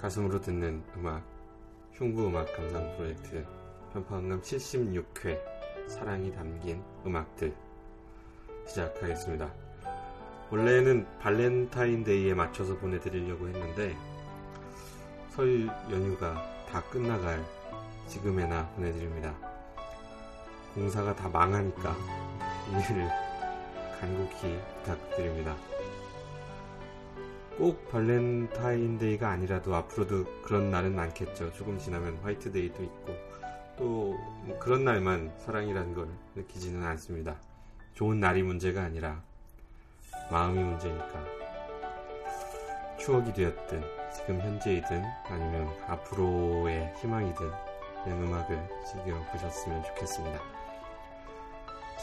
가슴으로 듣는 음악 흉부 음악 감상 프로젝트 편파음감 76회 사랑이 담긴 음악들 시작하겠습니다. 원래는 발렌타인데이에 맞춰서 보내드리려고 했는데 설 연휴가 다 끝나갈 지금에나 보내드립니다. 공사가 다 망하니까 이해를 간곡히 부탁드립니다. 꼭 발렌타인데이가 아니라도 앞으로도 그런 날은 많겠죠. 조금 지나면 화이트데이도 있고 또 뭐 그런 날만 사랑이라는 걸 느끼지는 않습니다. 좋은 날이 문제가 아니라 마음이 문제니까 추억이 되었든 지금 현재이든 아니면 앞으로의 희망이든 이런 음악을 즐겨 보셨으면 좋겠습니다.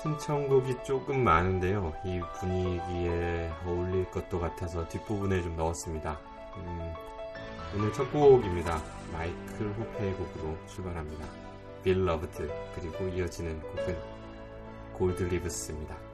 신청곡이 조금 많은데요. 이 분위기에 어울릴 것도 같아서 뒷부분에 좀 넣었습니다. 음, 오늘 첫 곡입니다. 마이클 호페의 곡으로 출발합니다. Beloved 그리고 이어지는 곡은 Gold Leaves입니다.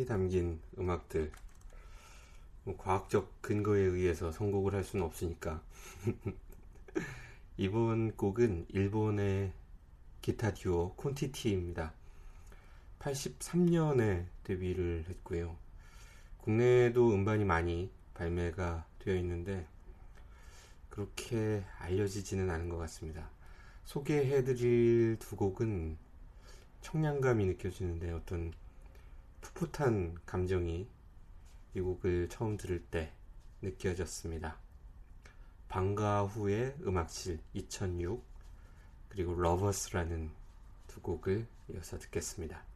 사랑이 담긴 음악들 뭐 과학적 근거에 의해서 선곡을 할 수는 없으니까 이번 곡은 일본의 기타 듀오 콘티티입니다. 83년에 데뷔를 했고요. 국내에도 음반이 많이 발매가 되어 있는데 그렇게 알려지지는 않은 것 같습니다. 소개해드릴 두 곡은 청량감이 느껴지는데 어떤 풋풋한 감정이 이 곡을 처음 들을 때 느껴졌습니다. 방과 후의 음악실 2006 그리고 러버스라는 두 곡을 이어서 듣겠습니다.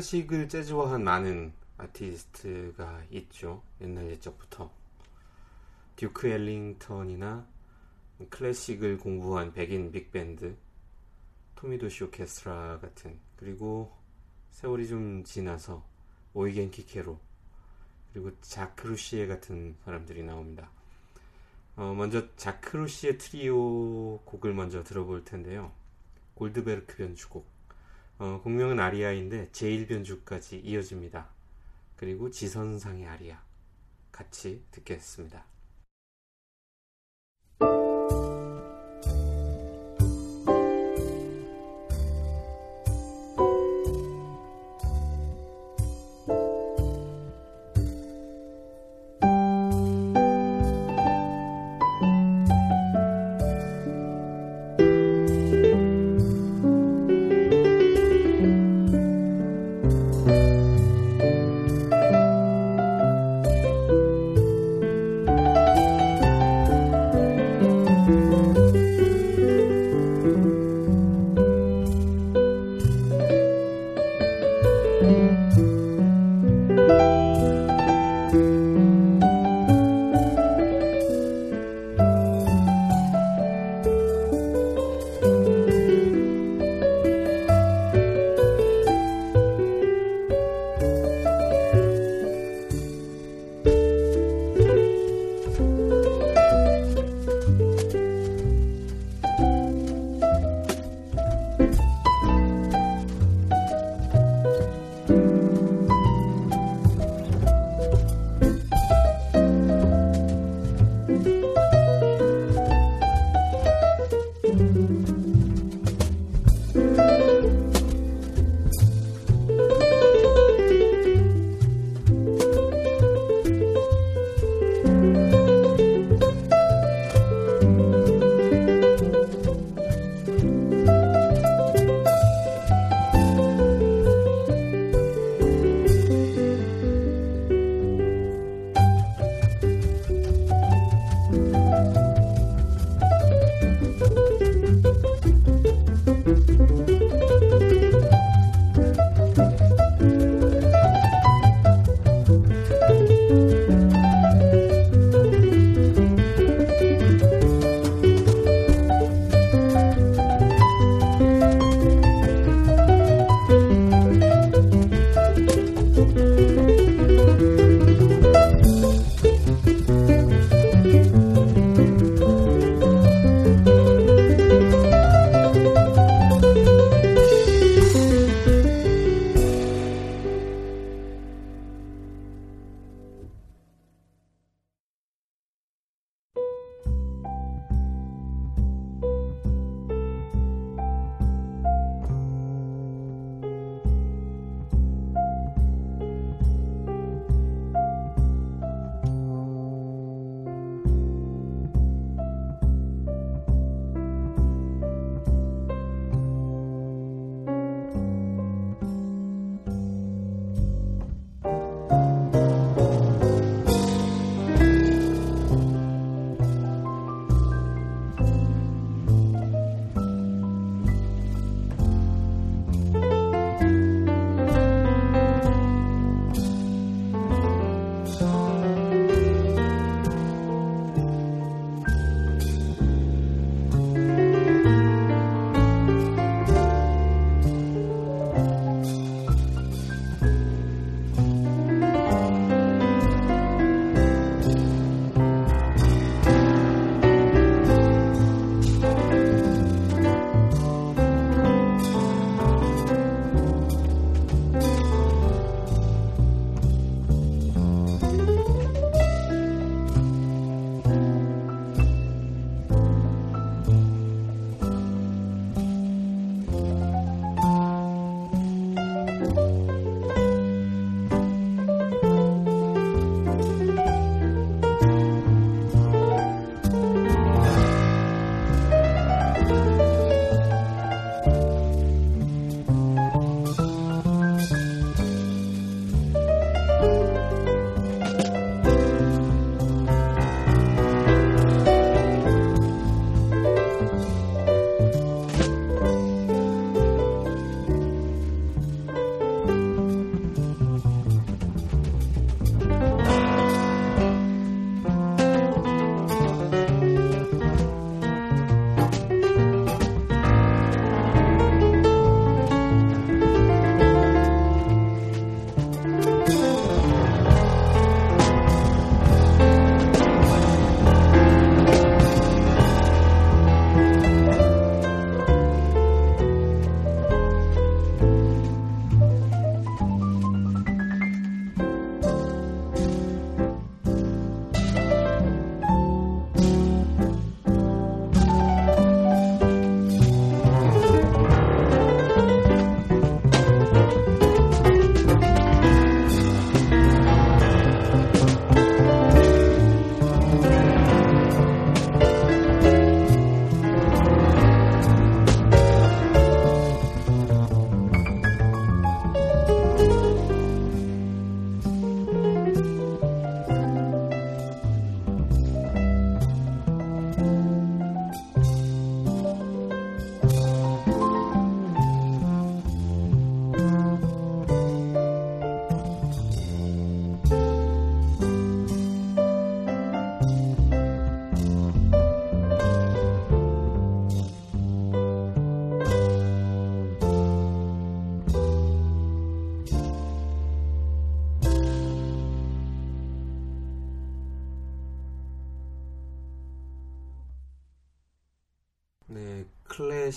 클래식을 재즈화한 많은 아티스트가 있죠. 옛날 옛적부터. 듀크 엘링턴이나 클래식을 공부한 백인 빅밴드, 토미 도시 오케스트라 같은, 그리고 세월이 좀 지나서 오이겐 키케로, 그리고 자크 루시에 같은 사람들이 나옵니다. 어, 먼저 자크 루시에 트리오 곡을 먼저 들어볼 텐데요. 골드베르크 변주곡. 어, 공명은 아리아인데 제1변주까지 이어집니다. 그리고 지선상의 아리아. 같이 듣겠습니다.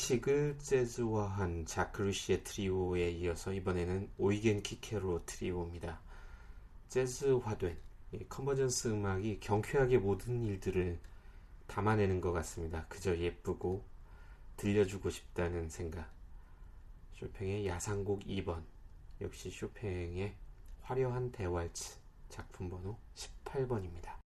클래식을 재즈화한 자크 루시에 트리오에 이어서 이번에는 오이겐 키케로 트리오입니다. 재즈화된 컨버전스 음악이 경쾌하게 모든 일들을 담아내는 것 같습니다. 그저 예쁘고 들려주고 싶다는 생각. 쇼팽의 야상곡 2번. 역시 쇼팽의 화려한 대왈츠 작품 번호 18번입니다.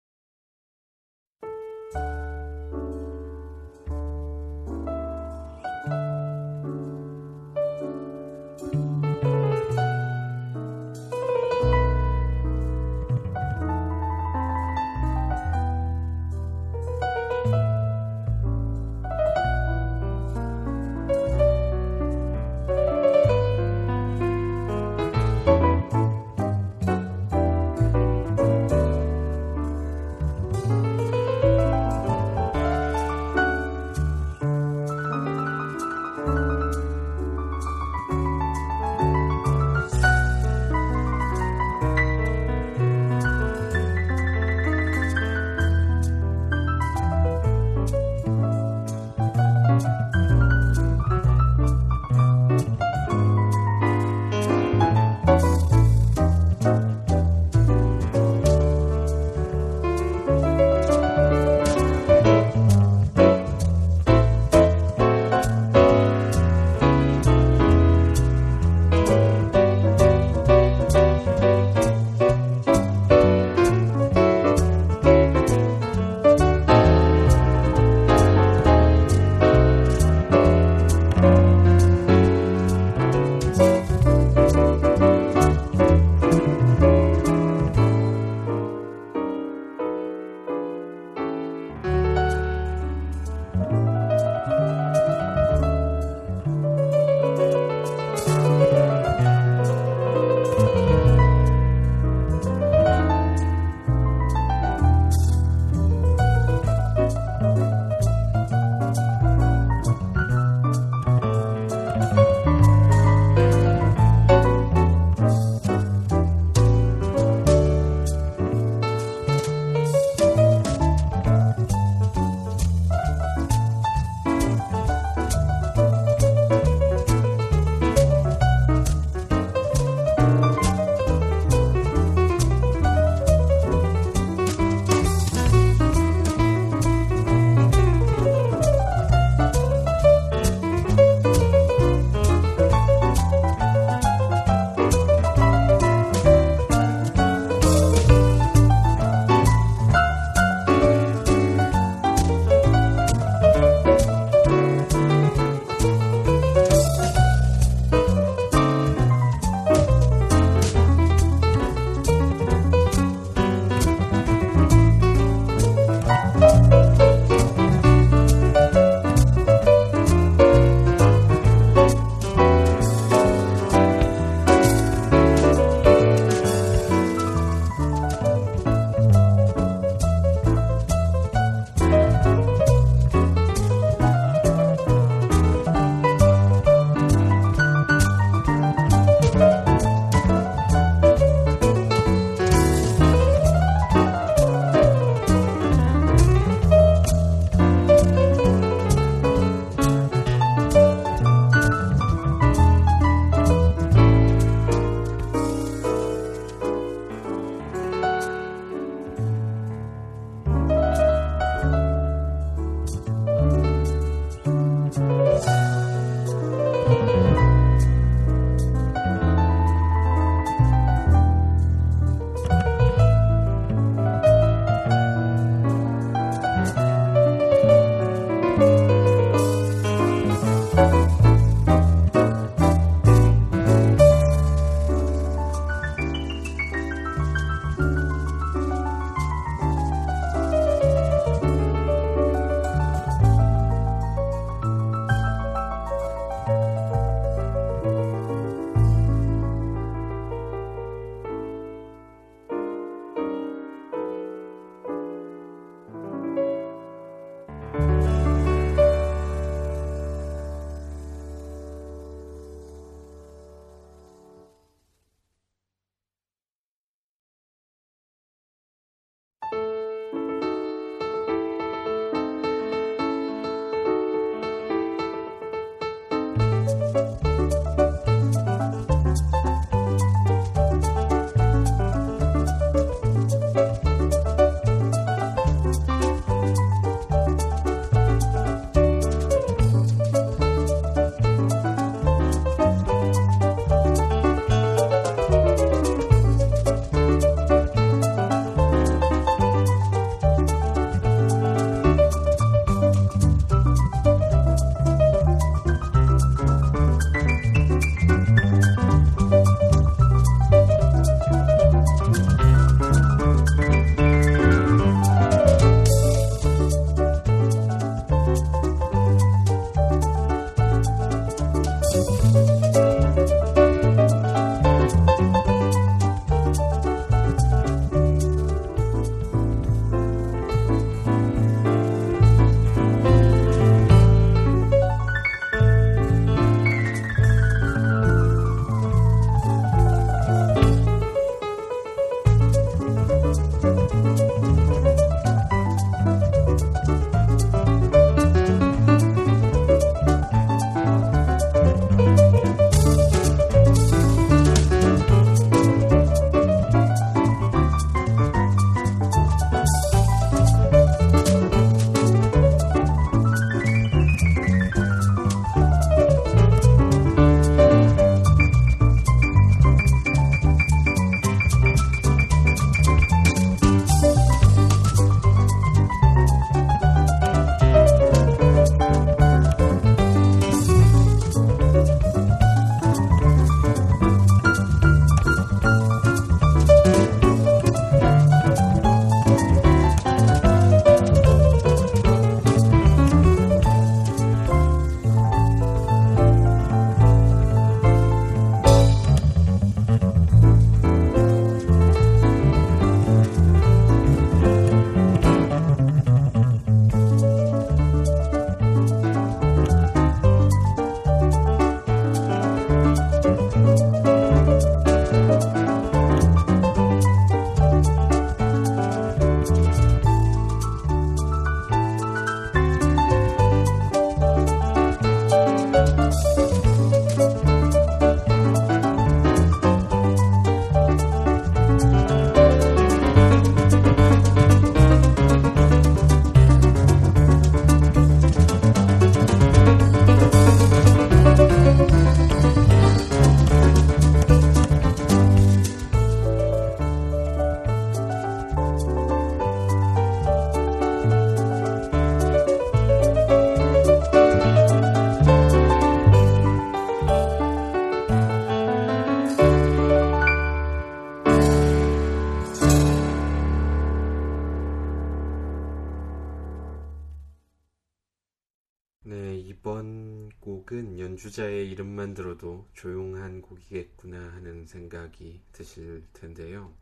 곡은 연주자의 이름만 들어도 조용한 곡이겠구나 하는 생각이 드실 텐데요.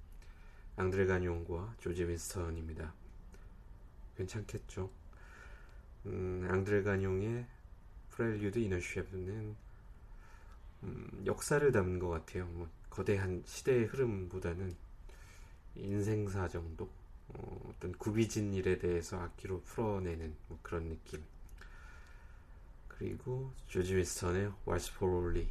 앙드레 가뇽과 조지 윈스턴입니다. 괜찮겠죠? 음, 앙드레 가뇽의 프렐류드 이너쉬프는 음, 역사를 담은 것 같아요. 뭐, 거대한 시대의 흐름보다는 인생사 정도 어, 어떤 구비진 일에 대해서 악기로 풀어내는 뭐 그런 느낌. 그리고 조지 윈스턴의 왈스 포롤리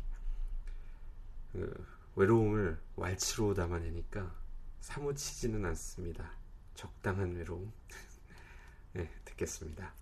그 외로움을 왈츠로 담아내니까 사무치지는 않습니다. 적당한 외로움. 네, 듣겠습니다.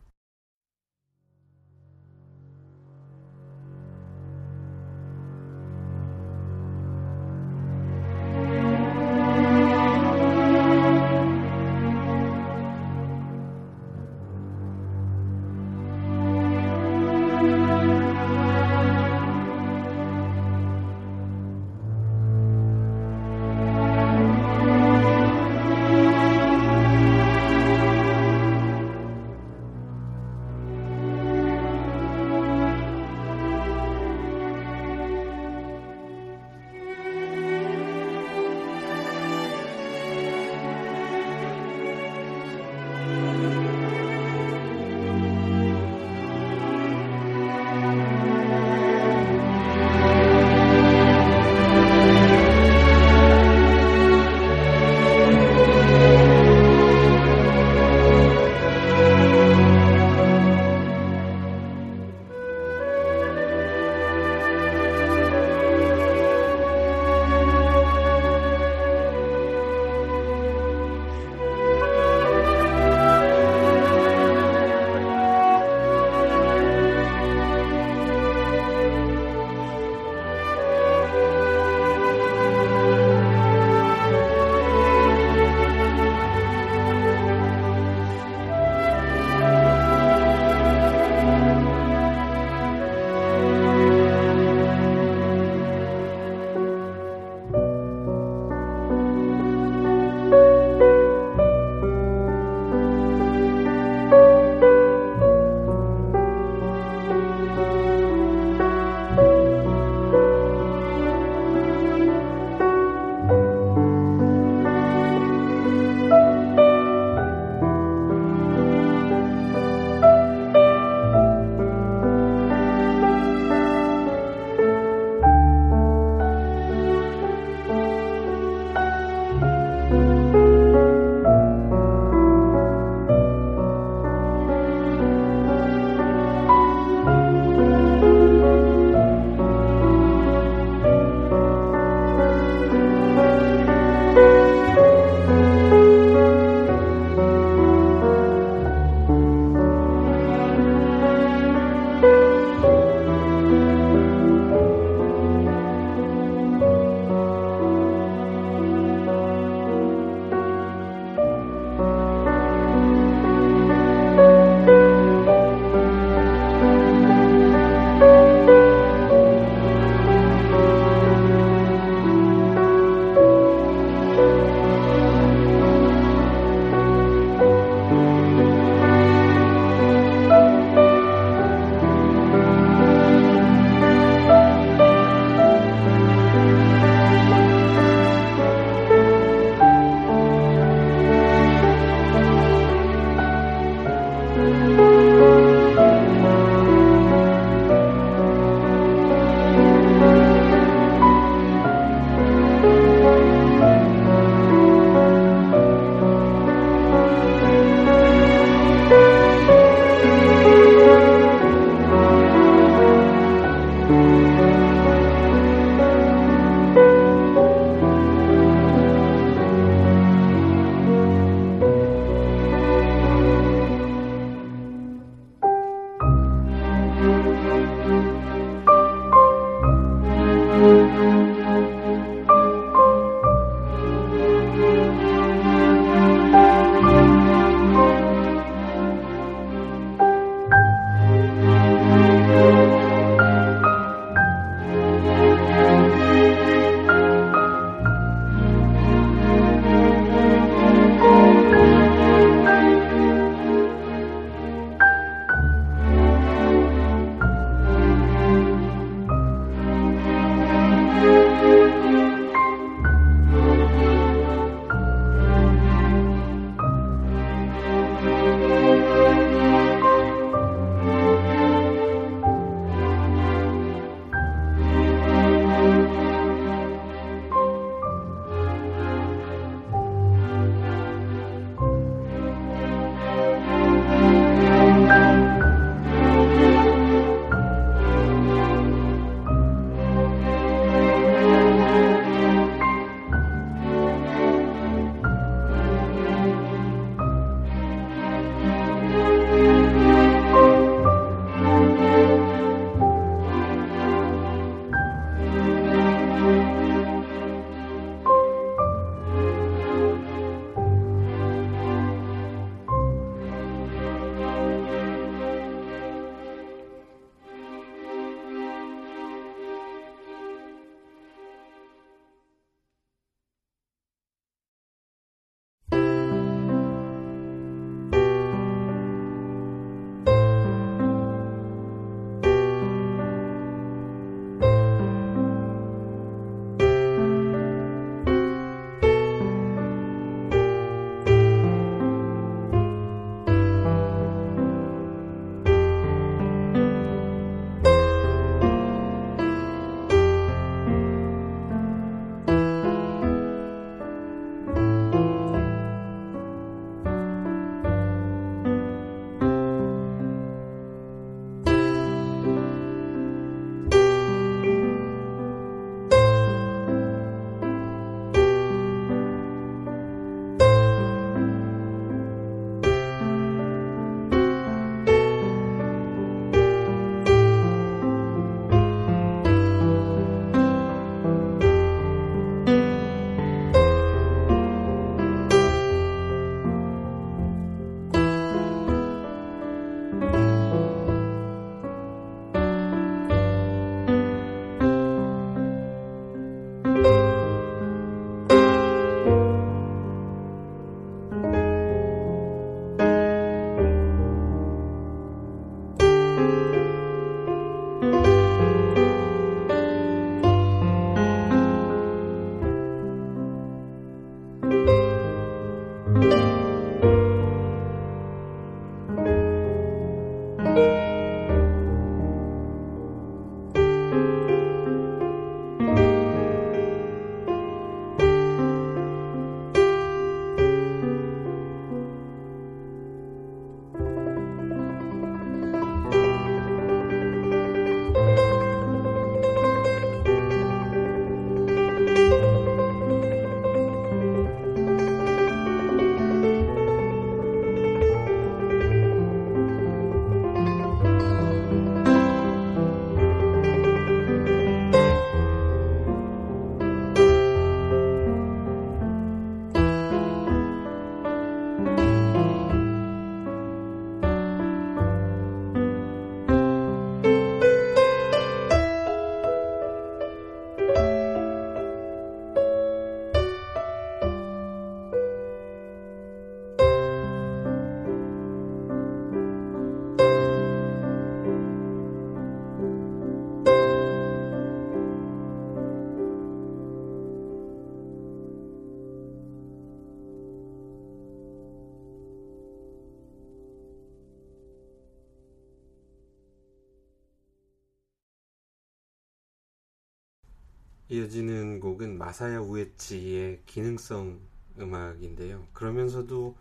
이어지는 곡은 마사야 우에치의 기능성 음악인데요. 그러면서도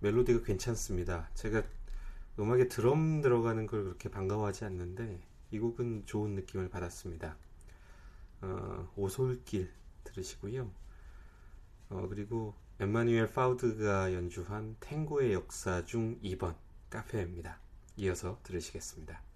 멜로디가 괜찮습니다. 제가 음악에 드럼 들어가는 걸 그렇게 반가워하지 않는데 이 곡은 좋은 느낌을 받았습니다. 어, 오솔길 들으시고요. 어, 그리고 엠마뉴엘 파우드가 연주한 탱고의 역사 중 2번 카페입니다. 이어서 들으시겠습니다.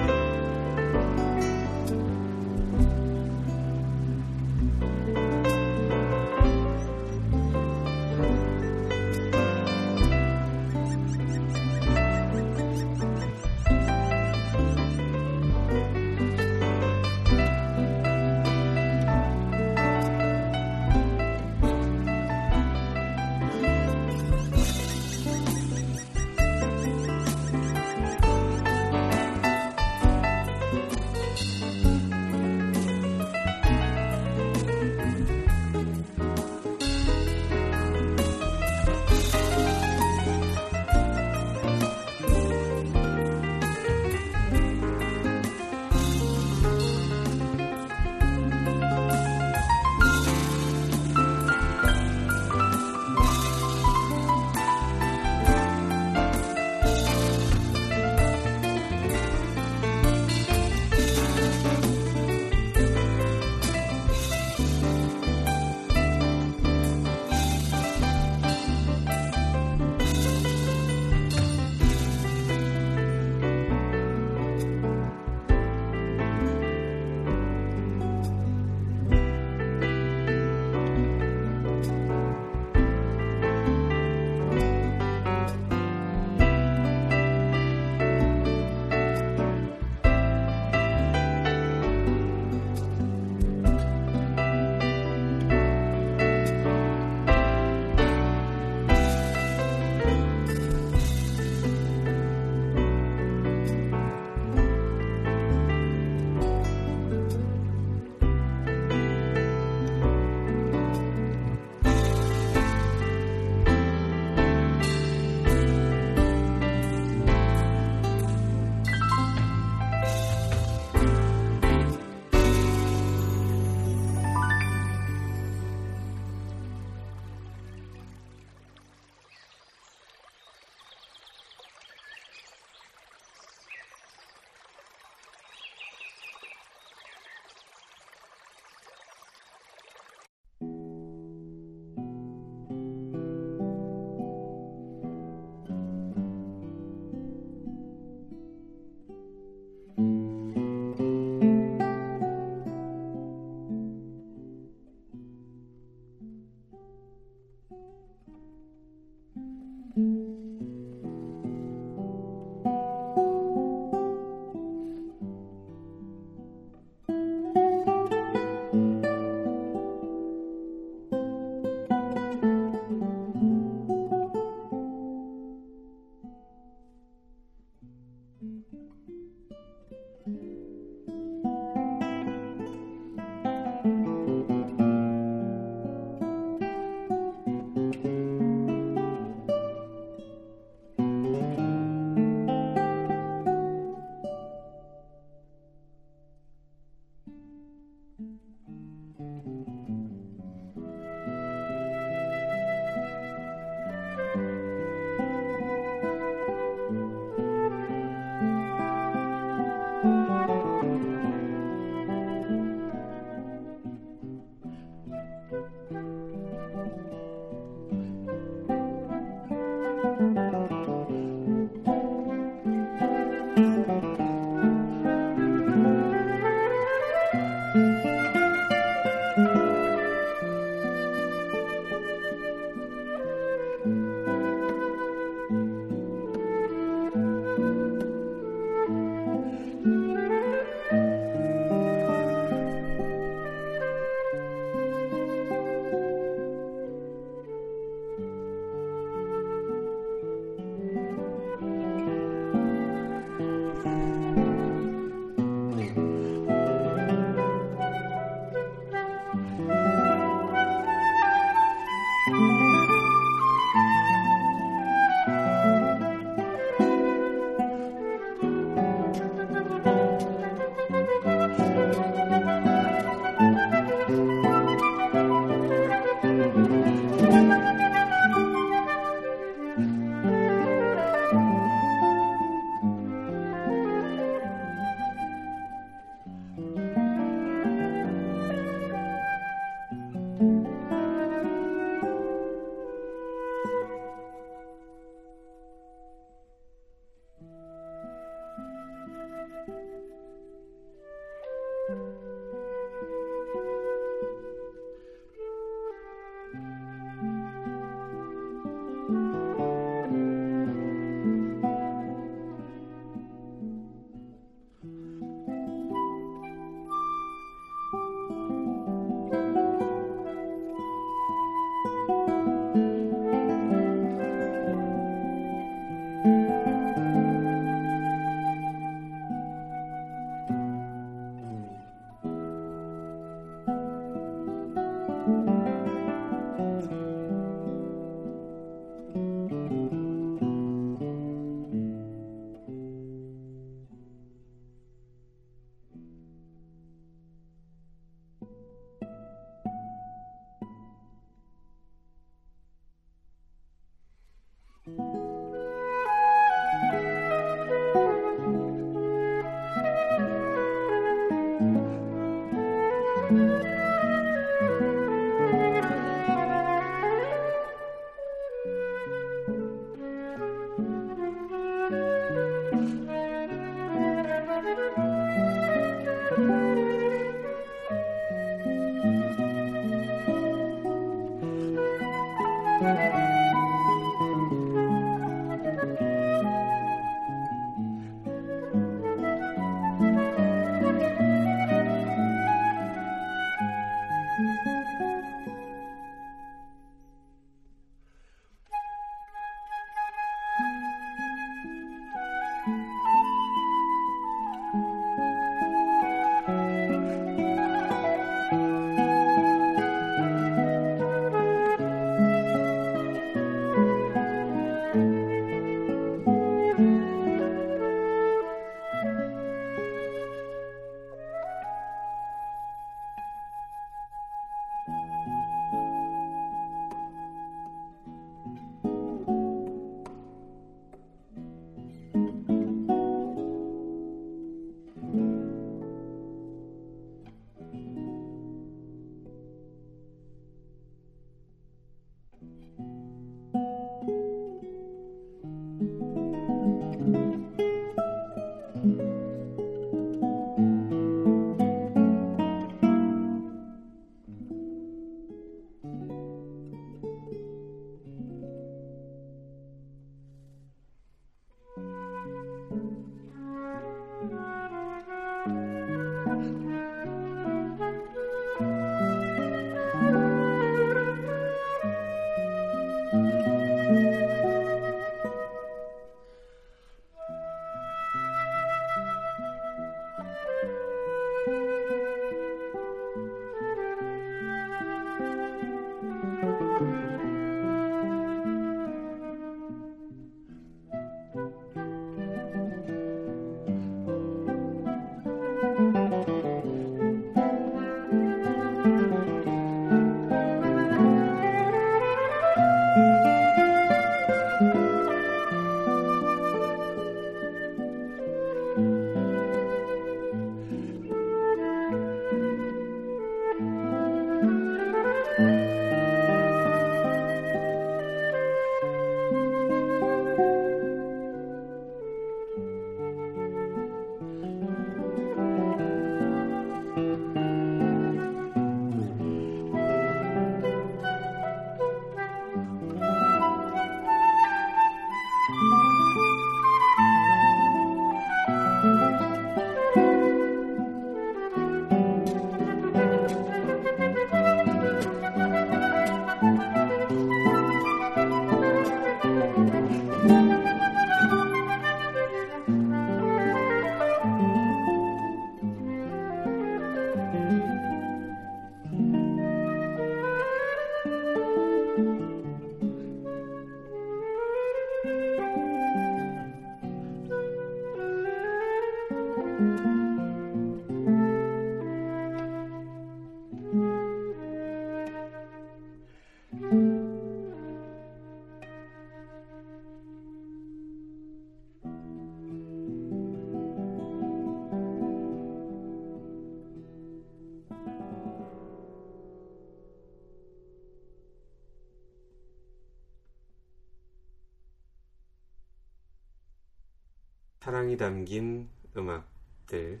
사랑이 담긴 음악들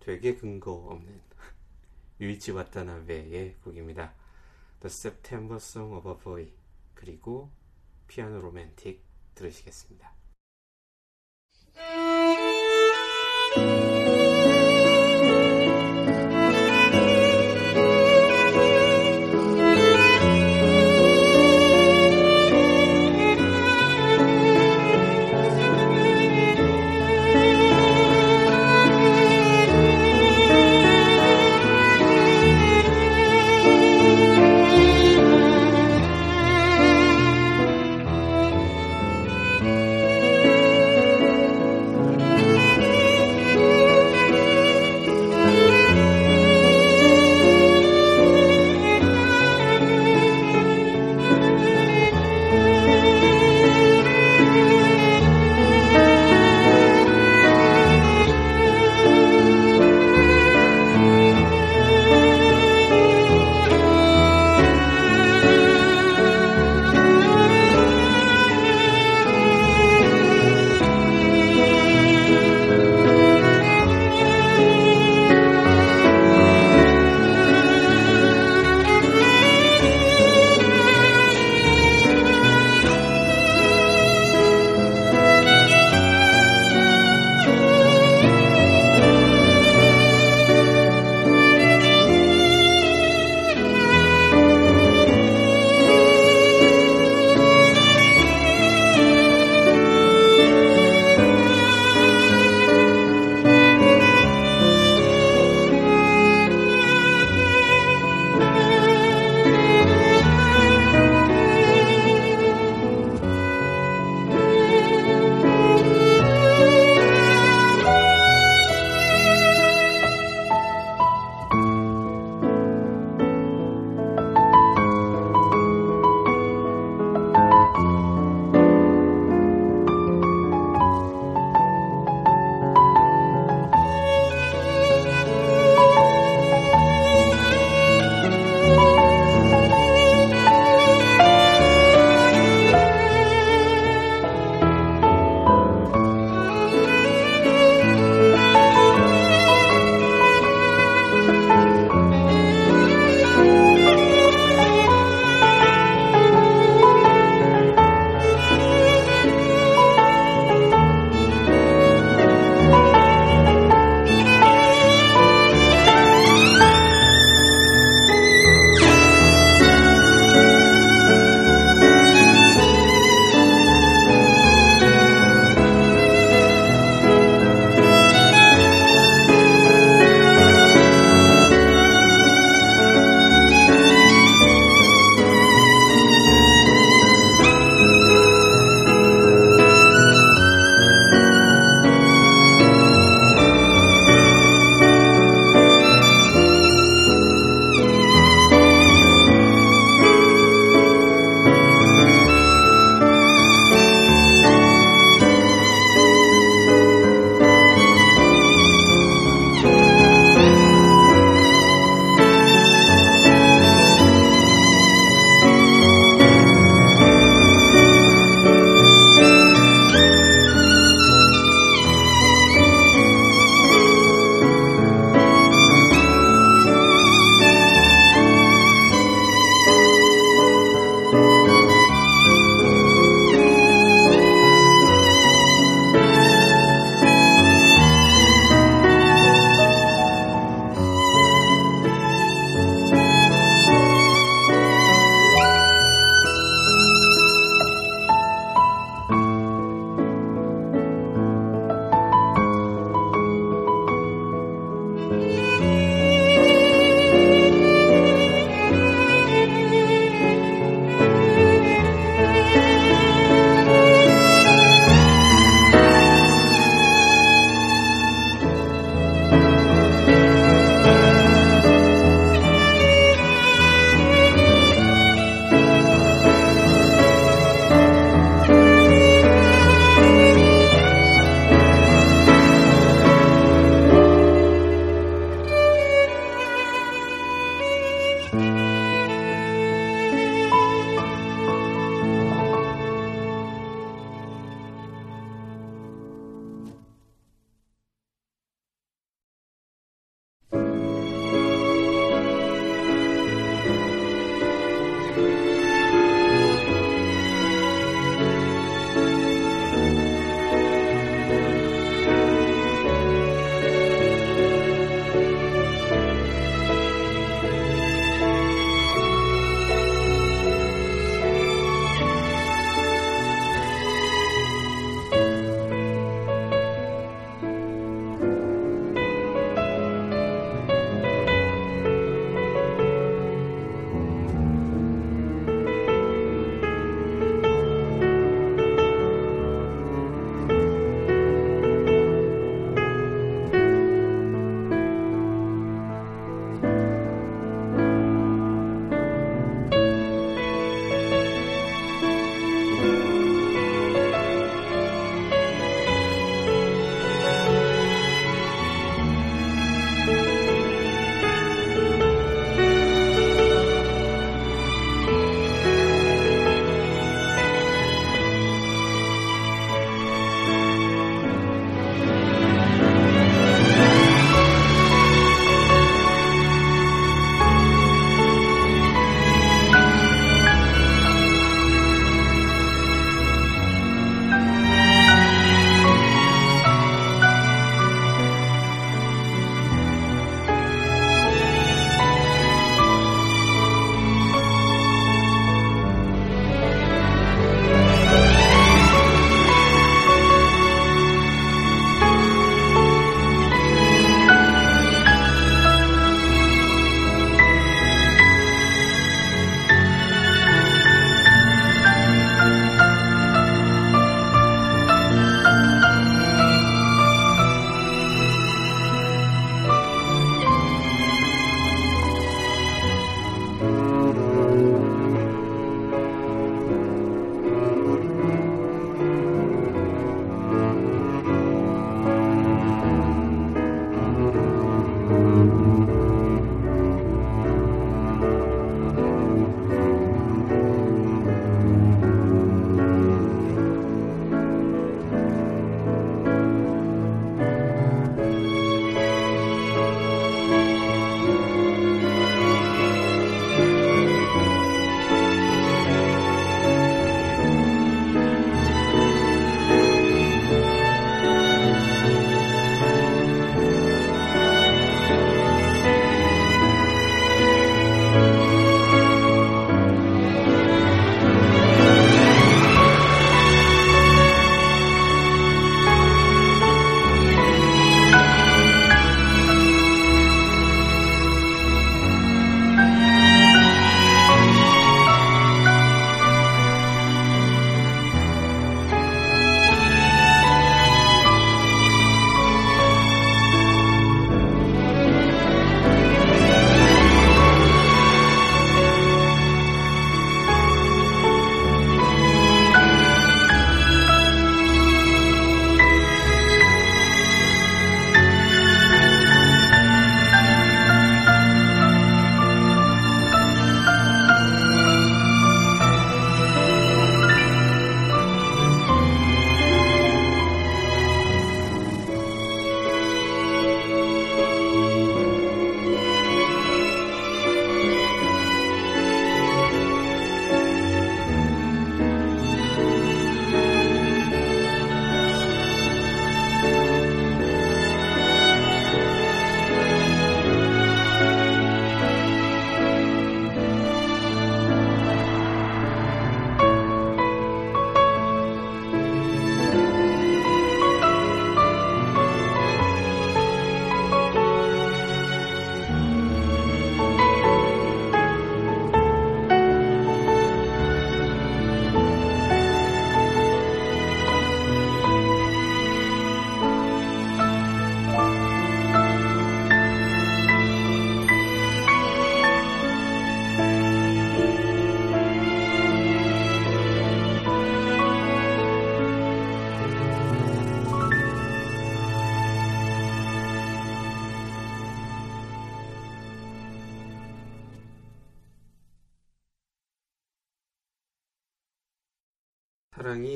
되게 근거 없는 유이치 와타나베의 곡입니다. The September Song of a Boy 그리고 피아노 로맨틱 들으시겠습니다.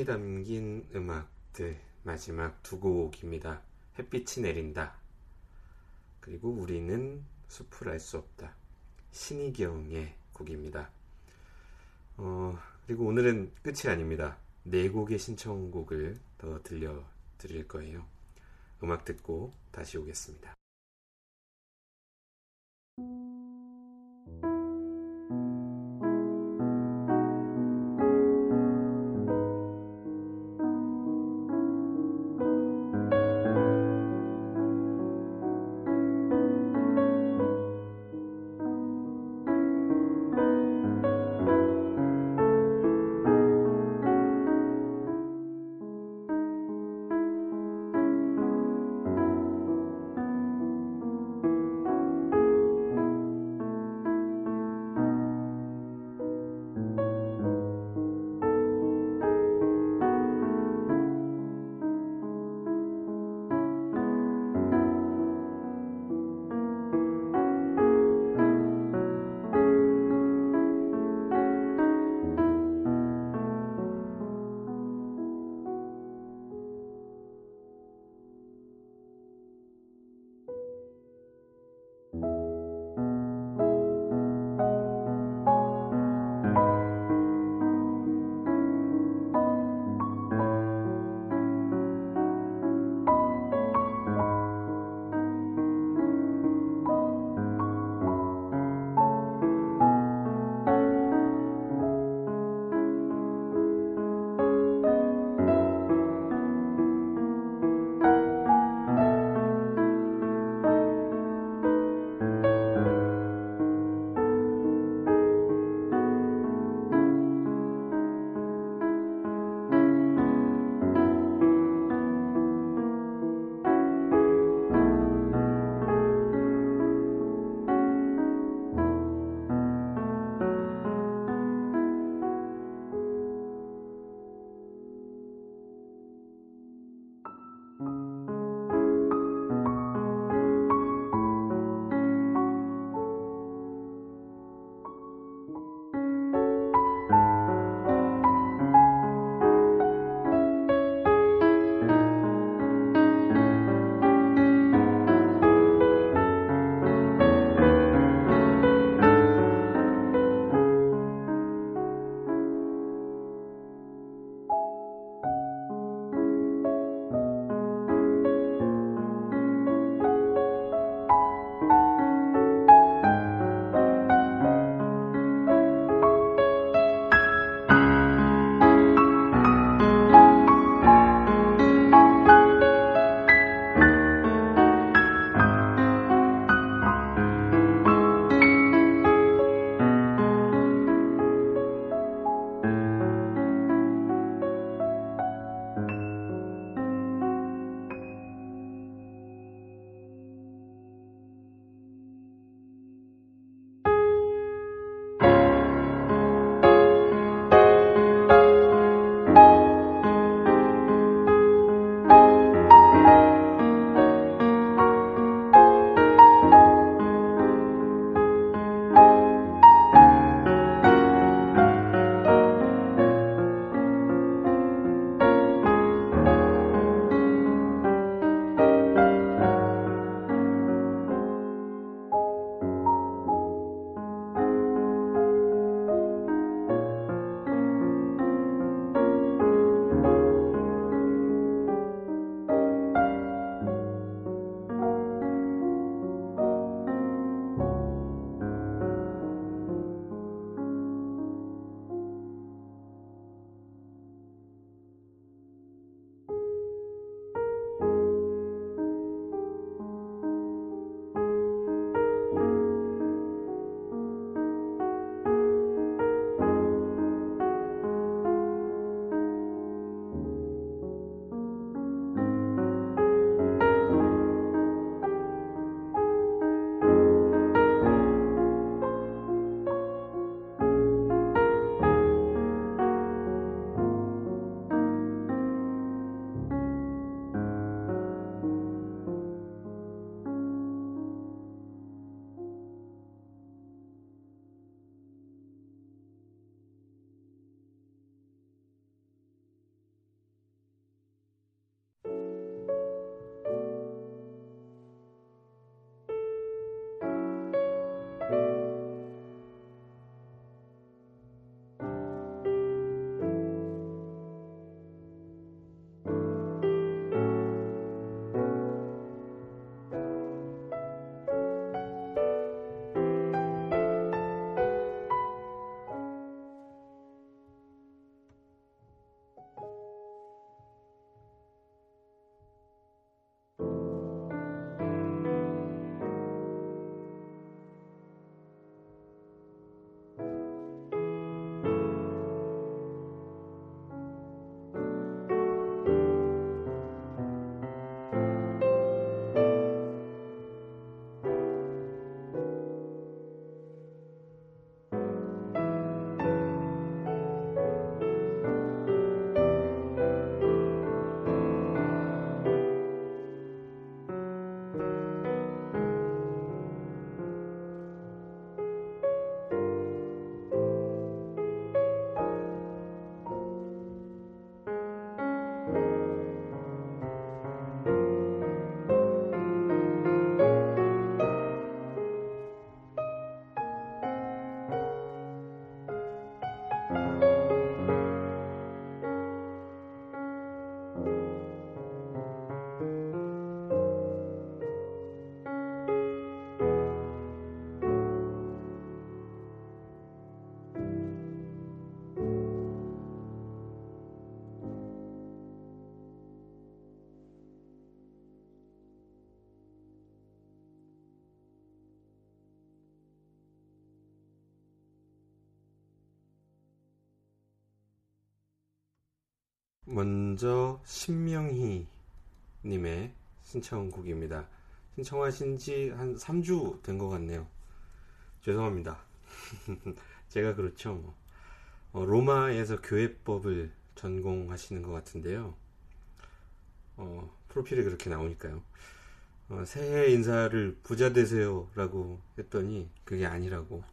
담긴 음악들 마지막 두 곡입니다. 햇빛이 내린다. 그리고 우리는 숲을 알 수 없다. 신이경의 곡입니다. 어, 그리고 오늘은 끝이 아닙니다. 네 곡의 신청곡을 더 들려드릴 거예요. 음악 듣고 다시 오겠습니다. 먼저 신명희 님의 신청곡입니다. 신청하신 지 한 3주 된 것 같네요. 죄송합니다. 제가 그렇죠. 뭐. 어, 로마에서 교회법을 전공하시는 것 같은데요. 어, 프로필이 그렇게 나오니까요. 어, 새해 인사를 부자 되세요 라고 했더니 그게 아니라고.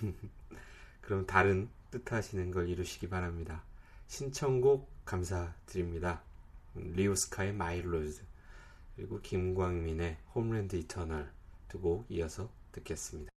그럼 다른 뜻하시는 걸 이루시기 바랍니다. 신청곡 감사드립니다. 리 오스카의 My Road 그리고 김광민의 Homeland Eternal 두 곡 이어서 듣겠습니다.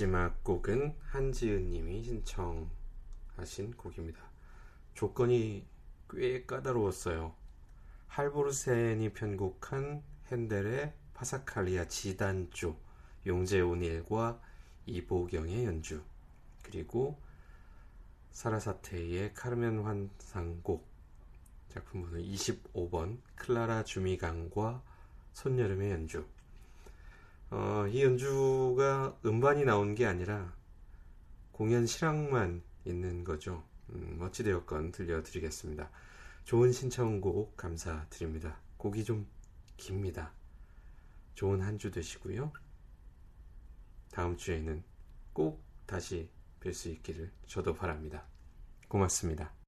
마지막 곡은 한지은 님이 신청하신 곡입니다. 조건이 꽤 까다로웠어요. 할보르센이 편곡한 핸델의 파사칼리아 지단조, 용재 오닐과 이보경의 연주, 그리고 사라사테의 카르멘 환상곡, 작품 번호 25번 클라라 주미강과 손여름의 연주, 어, 이 연주가 음반이 나온 게 아니라 공연 실황만 있는 거죠. 음, 어찌되었건 들려드리겠습니다. 좋은 신청곡 감사드립니다. 곡이 좀 깁니다. 좋은 한 주 되시고요. 다음 주에는 꼭 다시 뵐 수 있기를 저도 바랍니다. 고맙습니다.